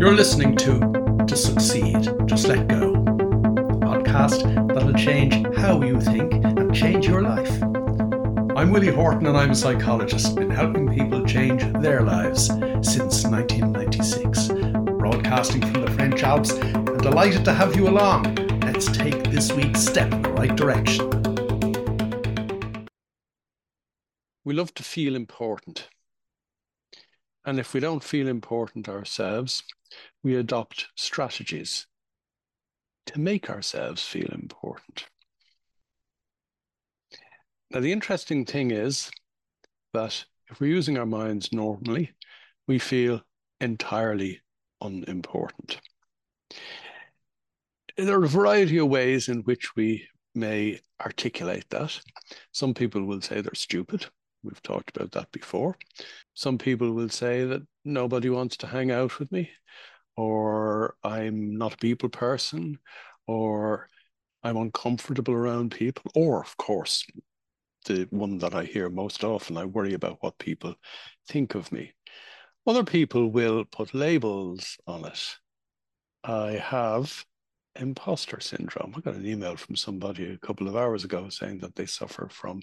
You're listening to To Succeed, Just Let Go, a podcast that'll change how you think and change your life. I'm Willie Horton and I'm a psychologist, been helping people change their lives since 1996. Broadcasting from the French Alps and delighted to have you along. Let's take this week's step in the right direction. We love to feel important. And if we don't feel important ourselves, we adopt strategies to make ourselves feel important. Now, the interesting thing is that if we're using our minds normally, we feel entirely unimportant. There are a variety of ways in which we may articulate that. Some people will say they're stupid. We've talked about that before. Some people will say that nobody wants to hang out with me, or I'm not a people person, or I'm uncomfortable around people, or, of course, the one that I hear most often, I worry about what people think of me. Other people will put labels on it. I have imposter syndrome. I got an email from somebody a couple of hours ago saying that they suffer from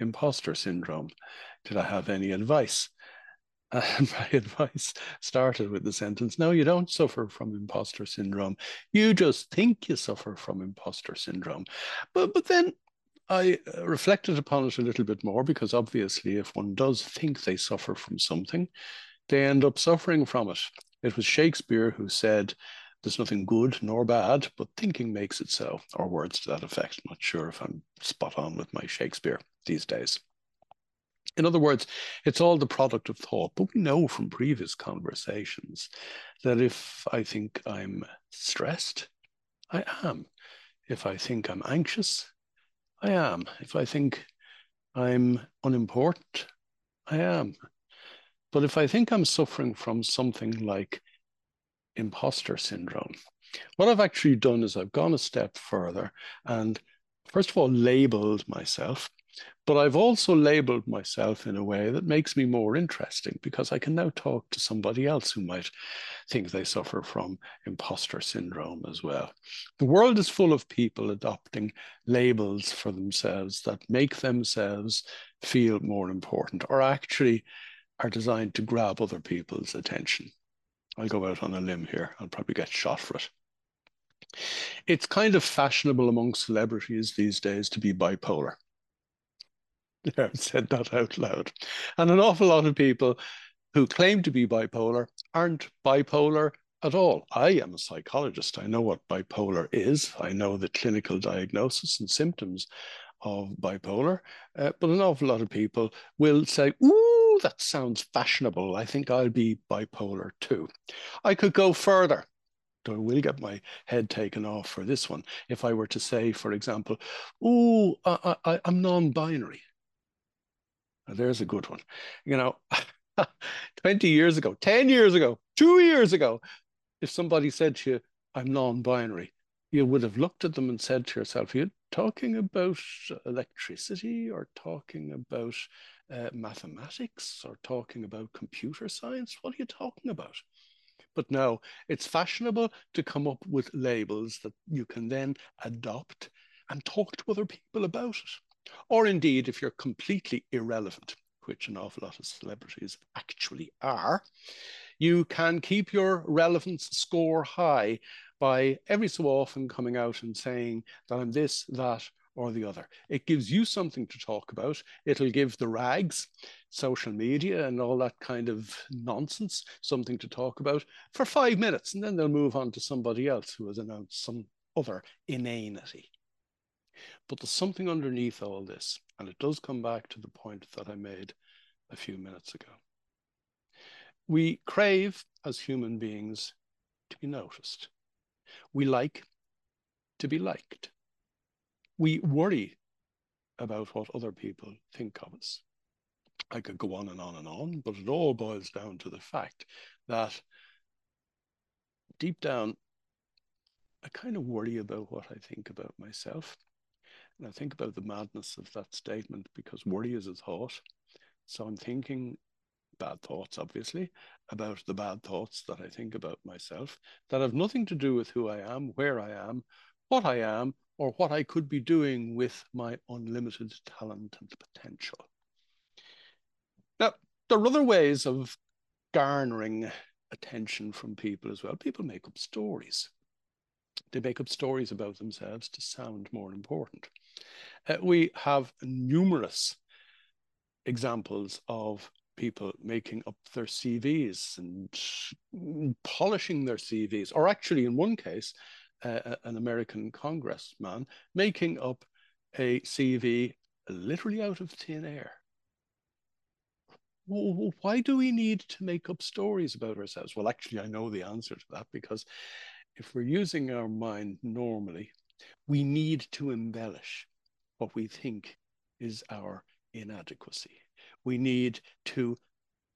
imposter syndrome. Did I have any advice? And my advice started with the sentence No, you don't suffer from imposter syndrome. You just think you suffer from imposter syndrome. But, but then I uh, reflected upon it a little bit more because obviously, if one does think they suffer from something, they end up suffering from it. It was Shakespeare who said, there's nothing good nor bad, but thinking makes it so, or words to that effect. I'm not sure if I'm spot on with my Shakespeare these days. In other words, it's all the product of thought. But we know from previous conversations that if I think I'm stressed, I am. If I think I'm anxious, I am. If I think I'm unimportant, I am. But if I think I'm suffering from something like imposter syndrome. What I've actually done is I've gone a step further and, first of all, labeled myself. But I've also labeled myself in a way that makes me more interesting because I can now talk to somebody else who might think they suffer from imposter syndrome as well. The world is full of people adopting labels for themselves that make themselves feel more important or actually are designed to grab other people's attention. I'll go out on a limb here. I'll probably get shot for it. It's kind of fashionable among celebrities these days to be bipolar. Yeah, I said that out loud. And an awful lot of people who claim to be bipolar aren't bipolar at all. I am a psychologist. I know what bipolar is. I know the clinical diagnosis and symptoms of bipolar. Uh, but an awful lot of people will say, ooh, Oh, that sounds fashionable. I think I'll be bipolar too. I could go further. I will get my head taken off for this one. If I were to say, for example, oh, I, I, I'm non-binary. there's a good one. You know, 20 years ago, 10 years ago, two years ago, if somebody said to you, I'm non-binary, you would have looked at them and said to yourself, you talking about electricity or talking about uh, mathematics or talking about computer science? What are you talking about? But no, it's fashionable to come up with labels that you can then adopt and talk to other people about it. Or indeed, if you're completely irrelevant, which an awful lot of celebrities actually are, you can keep your relevance score high by every so often coming out and saying that I'm this, that, or the other. It gives you something to talk about. It'll give the rags, social media, and all that kind of nonsense something to talk about for five minutes, and then they'll move on to somebody else who has announced some other inanity. But there's something underneath all this, and it does come back to the point that I made a few minutes ago. We crave, as human beings, to be noticed. We like to be liked we worry about what other people think of us. I could go on and on and on, but it all boils down to the fact that deep down, I kind of worry about what I think about myself. And I think about the madness of that statement because worry is a thought. So I'm thinking bad thoughts, obviously, about the bad thoughts that I think about myself that have nothing to do with who I am, where I am, what I am, or what I could be doing with my unlimited talent and potential. Now, there are other ways of garnering attention from people as well. People make up stories. They make up stories about themselves to sound more important. Uh, we have numerous examples of people making up their CVs and polishing their CVs, or actually, in one case, uh, an American congressman making up a CV literally out of thin air. Why do we need to make up stories about ourselves? Well, actually, I know the answer to that because if we're using our mind normally, we need to embellish what we think is our inadequacy. We need to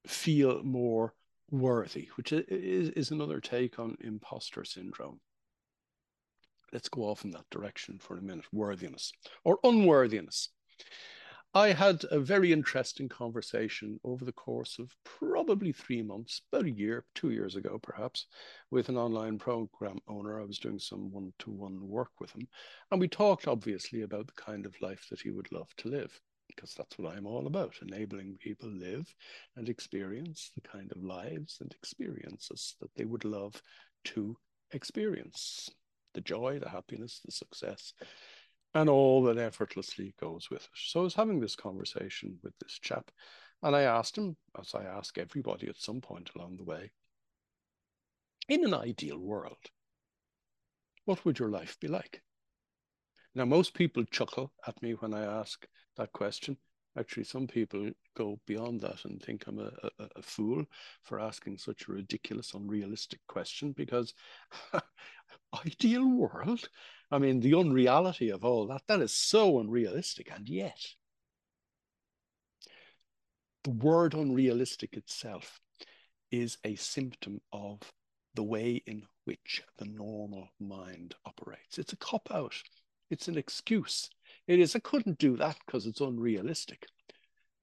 feel more worthy, which is, is another take on imposter syndrome. Let's go off in that direction for a minute worthiness or unworthiness. I had a very interesting conversation over the course of probably three months, about a year, two years ago, perhaps, with an online program owner. I was doing some one to one work with him. And we talked obviously about the kind of life that he would love to live, because that's what I'm all about enabling people live and experience the kind of lives and experiences that they would love to experience the joy, the happiness, the success and all that effortlessly goes with it. So I was having this conversation with this chap, and I asked him, as I ask everybody at some point along the way, in an ideal world, what would your life be like? Now, most people chuckle at me when I ask that question. Actually, some people go beyond that and think I'm a, a, a fool for asking such a ridiculous, unrealistic question because ideal world? I mean, the unreality of all that, that is so unrealistic. And yet, the word unrealistic itself is a symptom of the way in which the normal mind operates. It's a cop out, it's an excuse. It is, I couldn't do that because it's unrealistic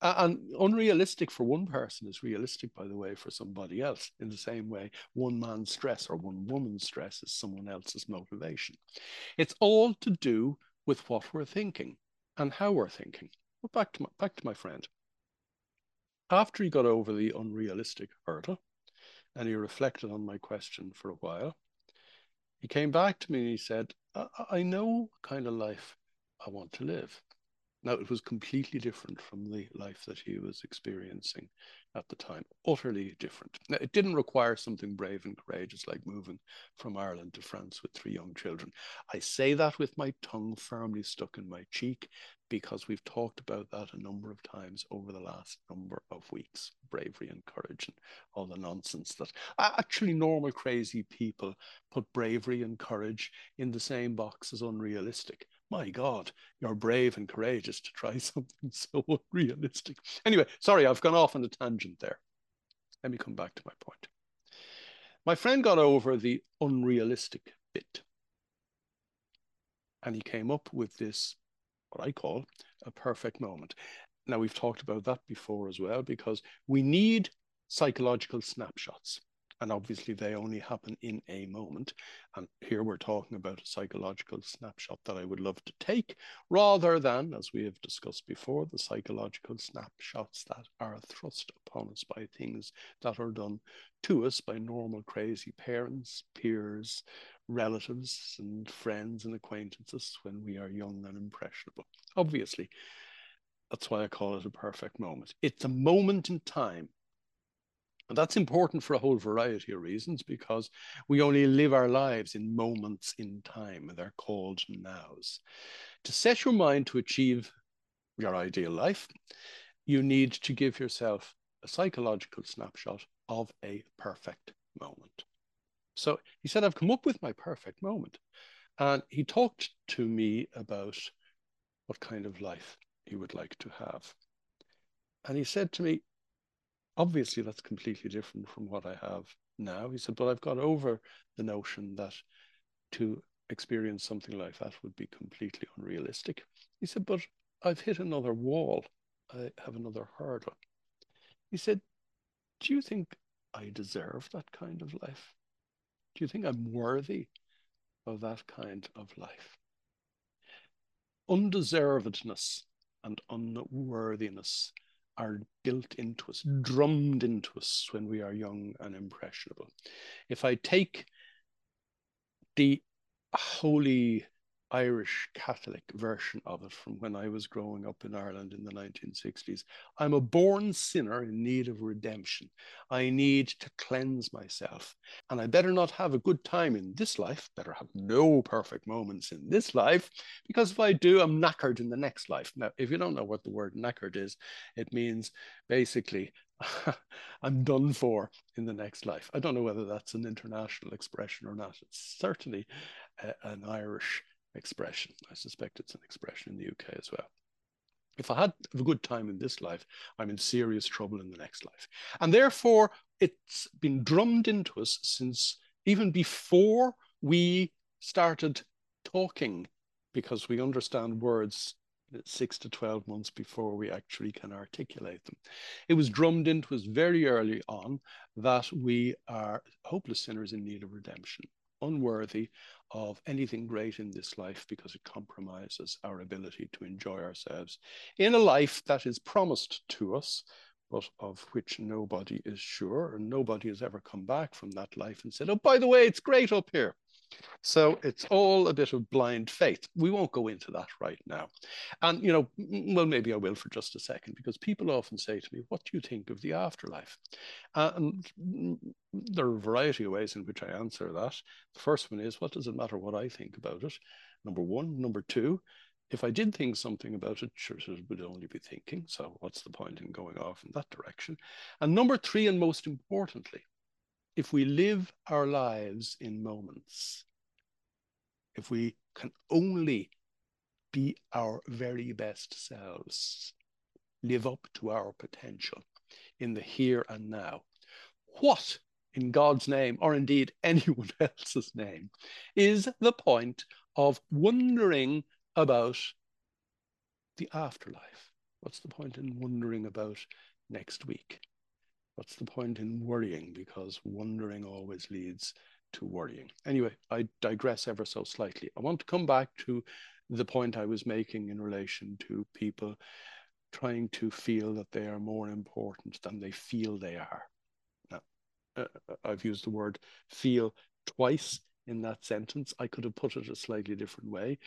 and unrealistic for one person is realistic, by the way, for somebody else. In the same way, one man's stress or one woman's stress is someone else's motivation. It's all to do with what we're thinking and how we're thinking. But back to my, back to my friend. After he got over the unrealistic hurdle, and he reflected on my question for a while, he came back to me and he said, I, I know kind of life I want to live. Now, it was completely different from the life that he was experiencing at the time, utterly different. Now, it didn't require something brave and courageous like moving from Ireland to France with three young children. I say that with my tongue firmly stuck in my cheek because we've talked about that a number of times over the last number of weeks bravery and courage and all the nonsense that actually normal, crazy people put bravery and courage in the same box as unrealistic my God, you're brave and courageous to try something so unrealistic. Anyway, sorry, I've gone off on a tangent there. Let me come back to my point. My friend got over the unrealistic bit. And he came up with this, what I call a perfect moment. Now, we've talked about that before as well, because we need psychological snapshots. And obviously, they only happen in a moment. And here we're talking about a psychological snapshot that I would love to take, rather than, as we have discussed before, the psychological snapshots that are thrust upon us by things that are done to us by normal, crazy parents, peers, relatives, and friends and acquaintances when we are young and impressionable. Obviously, that's why I call it a perfect moment. It's a moment in time and that's important for a whole variety of reasons because we only live our lives in moments in time, and they're called nows. To set your mind to achieve your ideal life, you need to give yourself a psychological snapshot of a perfect moment. So he said, I've come up with my perfect moment. And he talked to me about what kind of life he would like to have. And he said to me, obviously that's completely different from what I have now. He said, but I've got over the notion that to experience something like that would be completely unrealistic. He said, but I've hit another wall. I have another hurdle. He said, Do you think I deserve that kind of life? Do you think I'm worthy of that kind of life? Undeservedness and unworthiness are built into us, drummed into us when we are young and impressionable. If I take the holy Irish Catholic version of it from when I was growing up in Ireland in the 1960s. I'm a born sinner in need of redemption. I need to cleanse myself. And I better not have a good time in this life, better have no perfect moments in this life, because if I do, I'm knackered in the next life. Now, if you don't know what the word knackered is, it means basically I'm done for in the next life. I don't know whether that's an international expression or not. It's certainly a, an Irish expression. I suspect it's an expression in the UK as well. If I had a good time in this life, I'm in serious trouble in the next life. And therefore, it's been drummed into us since even before we started talking, because we understand words six to 12 months before we actually can articulate them. It was drummed into us very early on that we are hopeless sinners in need of redemption unworthy of anything great in this life because it compromises our ability to enjoy ourselves in a life that is promised to us, but of which nobody is sure, and nobody has ever come back from that life and said, Oh, by the way, it's great up here. So it's all a bit of blind faith. We won't go into that right now. And, you know, well, maybe I will for just a second, because people often say to me, What do you think of the afterlife? Uh, and there are a variety of ways in which I answer that. The first one is, What does it matter what I think about it? Number one. Number two, if I did think something about it, sure, it would only be thinking. So what's the point in going off in that direction? And number three, and most importantly, if we live our lives in moments, if we can only be our very best selves, live up to our potential in the here and now, what in God's name, or indeed anyone else's name, is the point of wondering about the afterlife? What's the point in wondering about next week? What's the point in worrying? Because wondering always leads to worrying. Anyway, I digress ever so slightly. I want to come back to the point I was making in relation to people trying to feel that they are more important than they feel they are. Now, uh, uh I've used the word feel twice in that sentence. I could have put it a slightly different way.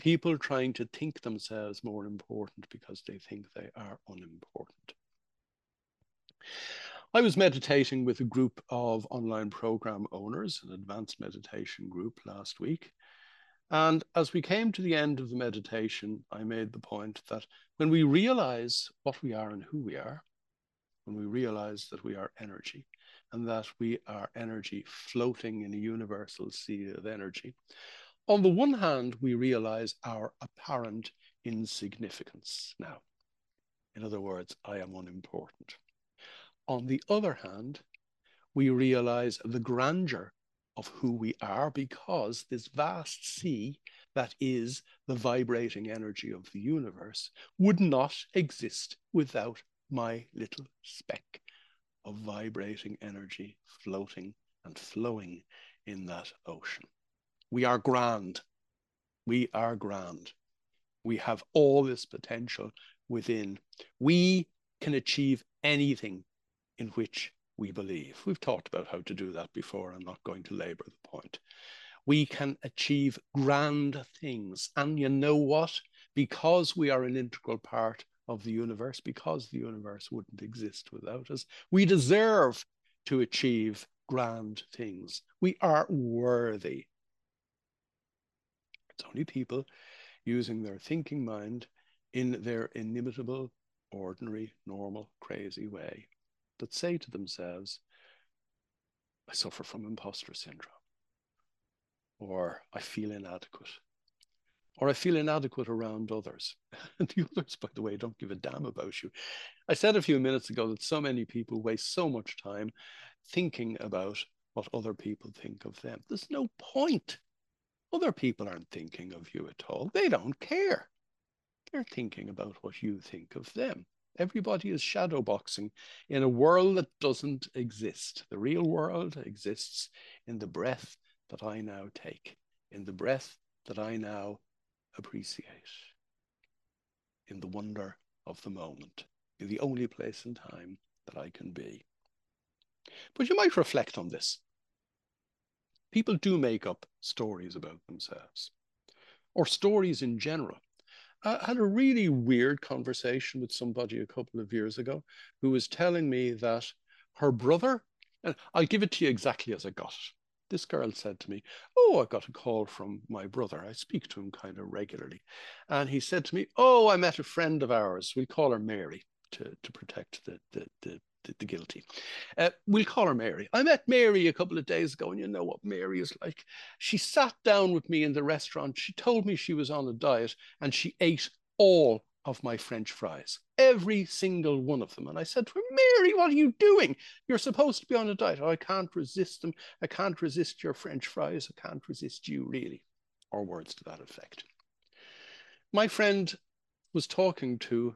People trying to think themselves more important because they think they are unimportant. I was meditating with a group of online program owners, an advanced meditation group last week. And as we came to the end of the meditation, I made the point that when we realize what we are and who we are, when we realize that we are energy and that we are energy floating in a universal sea of energy, on the one hand, we realize our apparent insignificance now. In other words, I am unimportant. On the other hand, we realize the grandeur of who we are because this vast sea that is the vibrating energy of the universe would not exist without my little speck of vibrating energy floating and flowing in that ocean. We are grand. We are grand. We have all this potential within. We can achieve anything in which we believe. We've talked about how to do that before. I'm not going to labor the point. We can achieve grand things. And you know what? Because we are an integral part of the universe, because the universe wouldn't exist without us, we deserve to achieve grand things. We are worthy. It's only people using their thinking mind in their inimitable, ordinary, normal, crazy way that say to themselves, I suffer from imposter syndrome, or I feel inadequate, or I feel inadequate around others. And the others, by the way, don't give a damn about you. I said a few minutes ago that so many people waste so much time thinking about what other people think of them. There's no point. Other people aren't thinking of you at all. They don't care. They're thinking about what you think of them. Everybody is shadowboxing in a world that doesn't exist. The real world exists in the breath that I now take, in the breath that I now appreciate, in the wonder of the moment, in the only place and time that I can be. But you might reflect on this. People do make up stories about themselves or stories in general. I had a really weird conversation with somebody a couple of years ago who was telling me that her brother, and I'll give it to you exactly as I got it. This girl said to me, Oh, I got a call from my brother. I speak to him kind of regularly. And he said to me, Oh, I met a friend of ours. We call her Mary to, to protect the, the, the, the, the guilty. Uh, we'll call her Mary. I met Mary a couple of days ago, and you know what Mary is like. She sat down with me in the restaurant. She told me she was on a diet, and she ate all of my French fries, every single one of them. And I said to her, Mary, what are you doing? You're supposed to be on a diet. Oh, I can't resist them. I can't resist your French fries. I can't resist you, really. Or words to that effect. My friend was talking to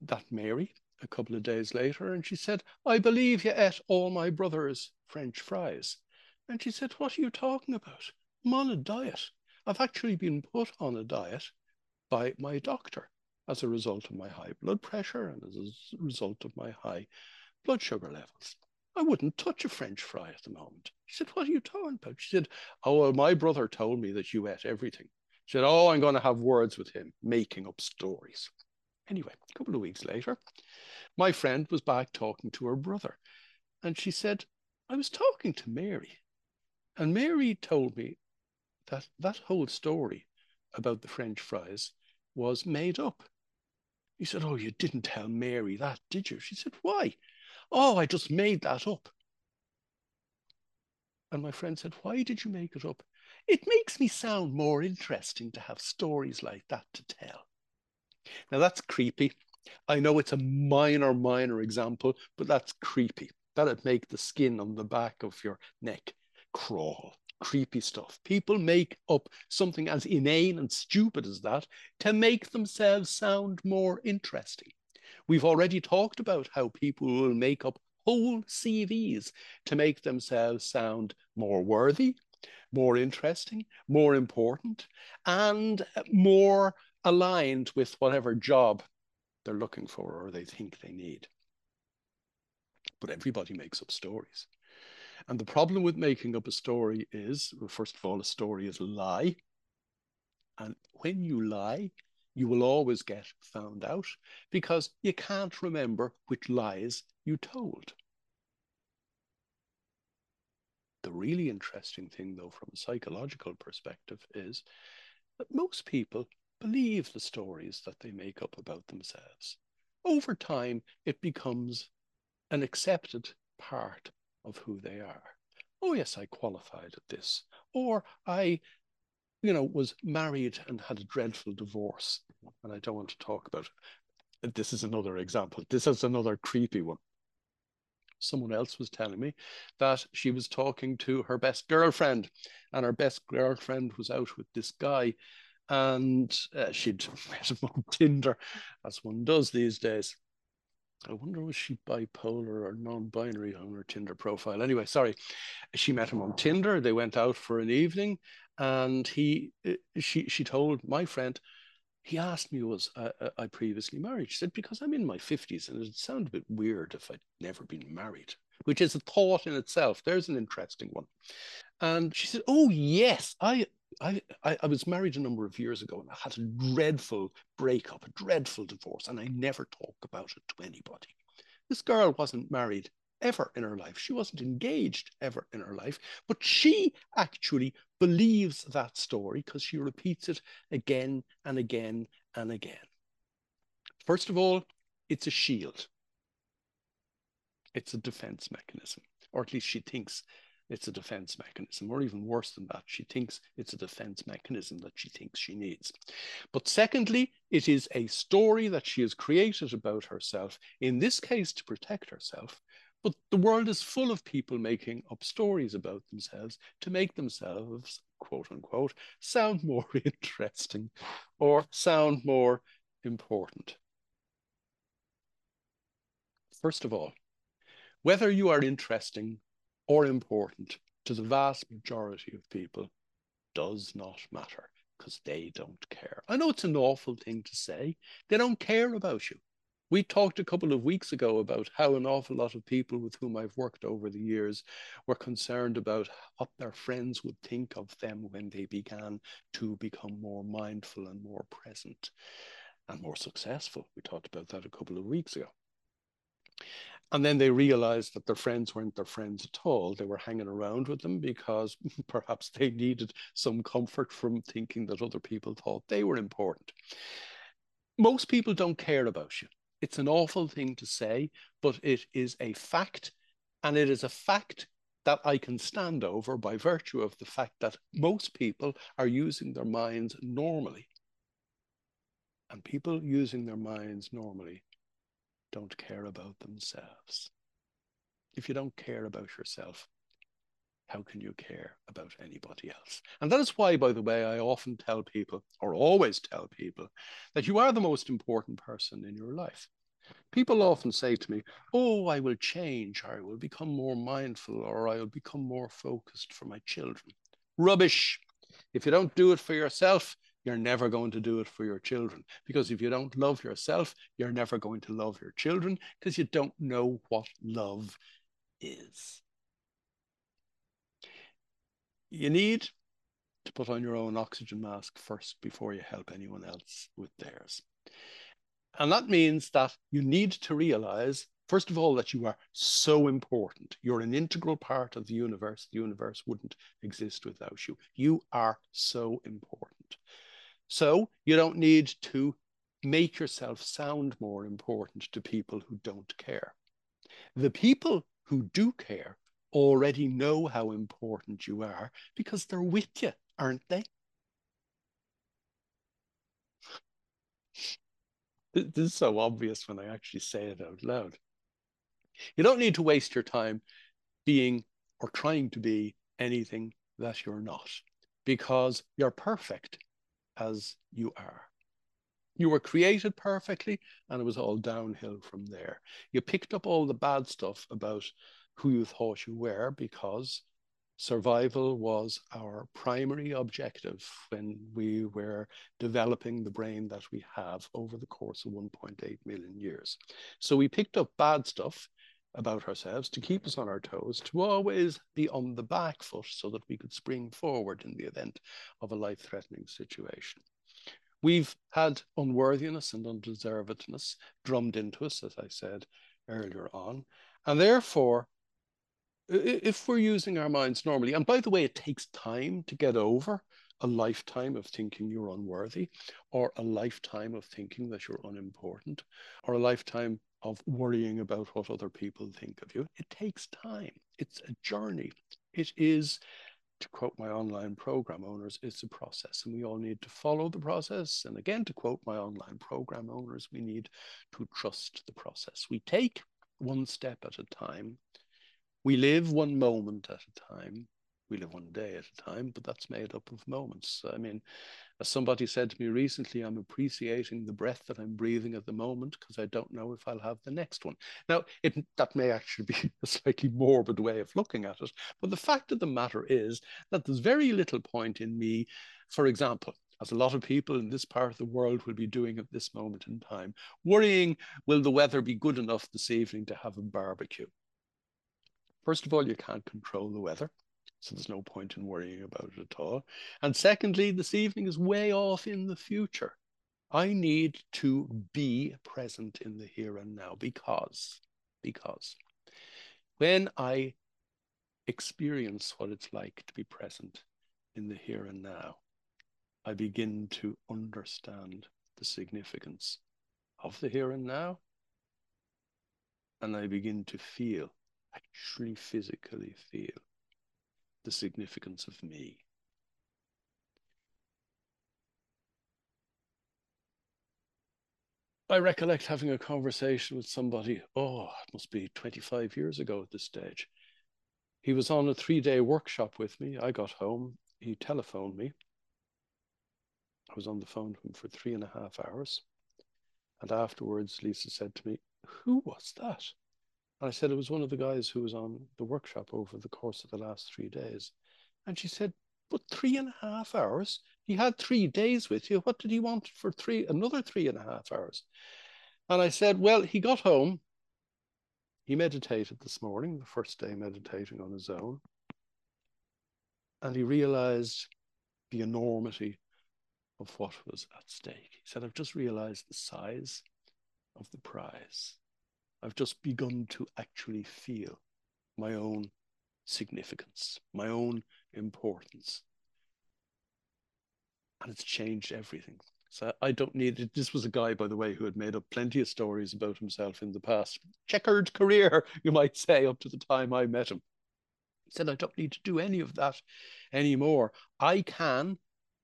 that Mary a couple of days later, and she said, I believe you ate all my brother's French fries. And she said, What are you talking about? I'm on a diet. I've actually been put on a diet by my doctor as a result of my high blood pressure and as a result of my high blood sugar levels. I wouldn't touch a French fry at the moment. She said, What are you talking about? She said, Oh, well, my brother told me that you ate everything. She said, Oh, I'm going to have words with him, making up stories. Anyway, a couple of weeks later, my friend was back talking to her brother. And she said, I was talking to Mary. And Mary told me that that whole story about the French fries was made up. He said, Oh, you didn't tell Mary that, did you? She said, Why? Oh, I just made that up. And my friend said, Why did you make it up? It makes me sound more interesting to have stories like that to tell. Now that's creepy. I know it's a minor, minor example, but that's creepy. That'd make the skin on the back of your neck crawl. Creepy stuff. People make up something as inane and stupid as that to make themselves sound more interesting. We've already talked about how people will make up whole CVs to make themselves sound more worthy, more interesting, more important, and more aligned with whatever job they're looking for or they think they need. But everybody makes up stories. And the problem with making up a story is, well, first of all, a story is a lie. And when you lie, you will always get found out because you can't remember which lies you told. The really interesting thing, though, from a psychological perspective, is that most people believe the stories that they make up about themselves. Over time, it becomes an accepted part of who they are. Oh, yes, I qualified at this. Or I, you know, was married and had a dreadful divorce. And I don't want to talk about it. This is another example. This is another creepy one. Someone else was telling me that she was talking to her best girlfriend, and her best girlfriend was out with this guy and uh, she'd met him on Tinder, as one does these days. I wonder was she bipolar or non-binary on her Tinder profile. Anyway, sorry, she met him on Tinder. They went out for an evening, and he, uh, she, she told my friend, he asked me was I, I previously married. She said because I'm in my fifties, and it'd sound a bit weird if I'd never been married, which is a thought in itself. There's an interesting one. And she said, "Oh yes, I I, I, I, was married a number of years ago and I had a dreadful breakup, a dreadful divorce, and I never talk about it to anybody. This girl wasn't married ever in her life. She wasn't engaged ever in her life, but she actually believes that story because she repeats it again and again and again. First of all, it's a shield. It's a defense mechanism, or at least she thinks it's a defense mechanism, or even worse than that, she thinks it's a defense mechanism that she thinks she needs. But secondly, it is a story that she has created about herself, in this case to protect herself. But the world is full of people making up stories about themselves to make themselves, quote unquote, sound more interesting or sound more important. First of all, whether you are interesting or important to the vast majority of people does not matter because they don't care. I know it's an awful thing to say. They don't care about you. We talked a couple of weeks ago about how an awful lot of people with whom I've worked over the years were concerned about what their friends would think of them when they began to become more mindful and more present and more successful. We talked about that a couple of weeks ago. And then they realized that their friends weren't their friends at all. They were hanging around with them because perhaps they needed some comfort from thinking that other people thought they were important. Most people don't care about you. It's an awful thing to say, but it is a fact. And it is a fact that I can stand over by virtue of the fact that most people are using their minds normally. And people using their minds normally don't care about themselves. If you don't care about yourself, how can you care about anybody else? And that is why, by the way, I often tell people, or always tell people, that you are the most important person in your life. People often say to me, Oh, I will change, or I will become more mindful, or I will become more focused for my children. Rubbish. If you don't do it for yourself, you're never going to do it for your children. Because if you don't love yourself, you're never going to love your children because you don't know what love is. You need to put on your own oxygen mask first before you help anyone else with theirs. And that means that you need to realize, first of all, that you are so important. You're an integral part of the universe. The universe wouldn't exist without you. You are so important. So you don't need to make yourself sound more important to people who don't care. The people who do care already know how important you are because they're with you, aren't they? This is so obvious when I actually say it out loud. You don't need to waste your time being or trying to be anything that you're not because you're perfect as you are. You were created perfectly, and it was all downhill from there. You picked up all the bad stuff about who you thought you were because survival was our primary objective when we were developing the brain that we have over the course of 1.8 million years. So we picked up bad stuff about ourselves to keep us on our toes, to always be on the back foot so that we could spring forward in the event of a life threatening situation. We've had unworthiness and undeservedness drummed into us, as I said earlier on. And therefore, if we're using our minds normally, and by the way, it takes time to get over a lifetime of thinking you're unworthy, or a lifetime of thinking that you're unimportant, or a lifetime of worrying about what other people think of you. It takes time. It's a journey. It is, to quote my online program owners, it's a process, and we all need to follow the process. And again, to quote my online program owners, we need to trust the process. We take one step at a time. We live one moment at a time. We live one day at a time, but that's made up of moments. I mean, as somebody said to me recently, I'm appreciating the breath that I'm breathing at the moment because I don't know if I'll have the next one. Now, it, that may actually be a slightly morbid way of looking at it, but the fact of the matter is that there's very little point in me, for example, as a lot of people in this part of the world will be doing at this moment in time, worrying, will the weather be good enough this evening to have a barbecue? First of all, you can't control the weather. So there's no point in worrying about it at all. And secondly, this evening is way off in the future. I need to be present in the here and now because, because when I experience what it's like to be present in the here and now, I begin to understand the significance of the here and now. And I begin to feel, actually physically feel the significance of me. I recollect having a conversation with somebody, oh, it must be 25 years ago at this stage. He was on a three day workshop with me. I got home, he telephoned me. I was on the phone to him for three and a half hours. And afterwards, Lisa said to me, Who was that? And I said, It was one of the guys who was on the workshop over the course of the last three days. And she said, But three and a half hours? He had three days with you. What did he want for three, another three and a half hours? And I said, Well, he got home. He meditated this morning, the first day meditating on his own. And he realized the enormity of what was at stake. He said, I've just realized the size of the prize. I've just begun to actually feel my own significance, my own importance. And it's changed everything. So I don't need it. This was a guy, by the way, who had made up plenty of stories about himself in the past. Checkered career, you might say, up to the time I met him. He said, I don't need to do any of that anymore. I can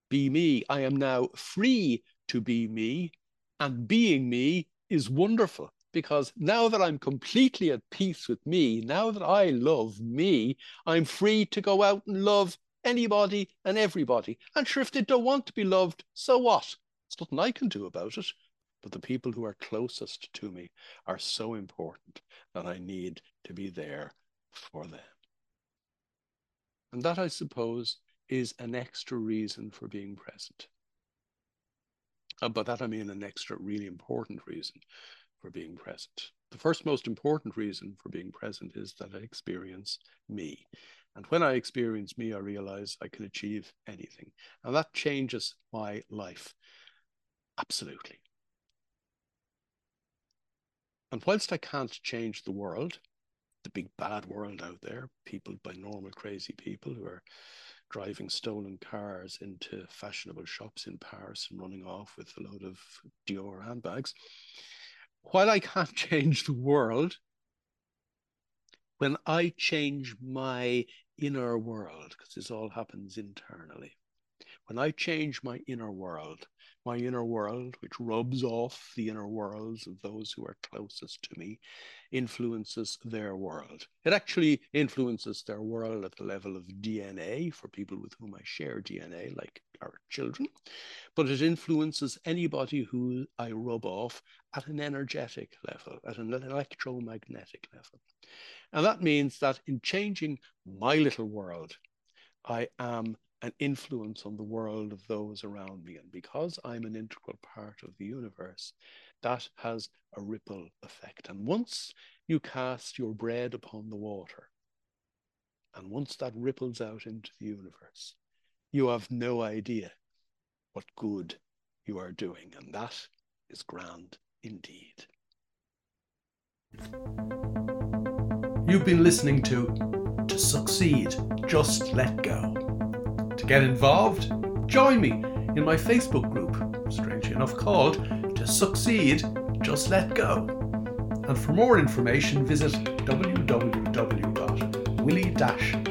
be me. I am now free to be me. And being me is wonderful because now that I'm completely at peace with me, now that I love me, I'm free to go out and love anybody and everybody. And sure, if they don't want to be loved, so what? There's nothing I can do about it. But the people who are closest to me are so important that I need to be there for them. And that, I suppose, is an extra reason for being present. Uh, by that I mean an extra, really important reason for being present. The first most important reason for being present is that I experience me. And when I experience me, I realize I can achieve anything. And that changes my life. Absolutely. And whilst I can't change the world, the big bad world out there, people by normal crazy people who are driving stolen cars into fashionable shops in Paris and running off with a load of Dior handbags. While I can't change the world, when I change my inner world, because this all happens internally, when I change my inner world, my inner world, which rubs off the inner worlds of those who are closest to me, influences their world. It actually influences their world at the level of DNA for people with whom I share DNA, like our children, but it influences anybody who I rub off at an energetic level, at an electromagnetic level. And that means that in changing my little world, I am an influence on the world of those around me. And because I'm an integral part of the universe, that has a ripple effect. And once you cast your bread upon the water, and once that ripples out into the universe, you have no idea what good you are doing. And that is grand indeed. You've been listening to To Succeed, Just Let Go. To get involved, join me in my Facebook group, strangely enough called To Succeed, Just Let Go. And for more information, visit www.willie-reed.com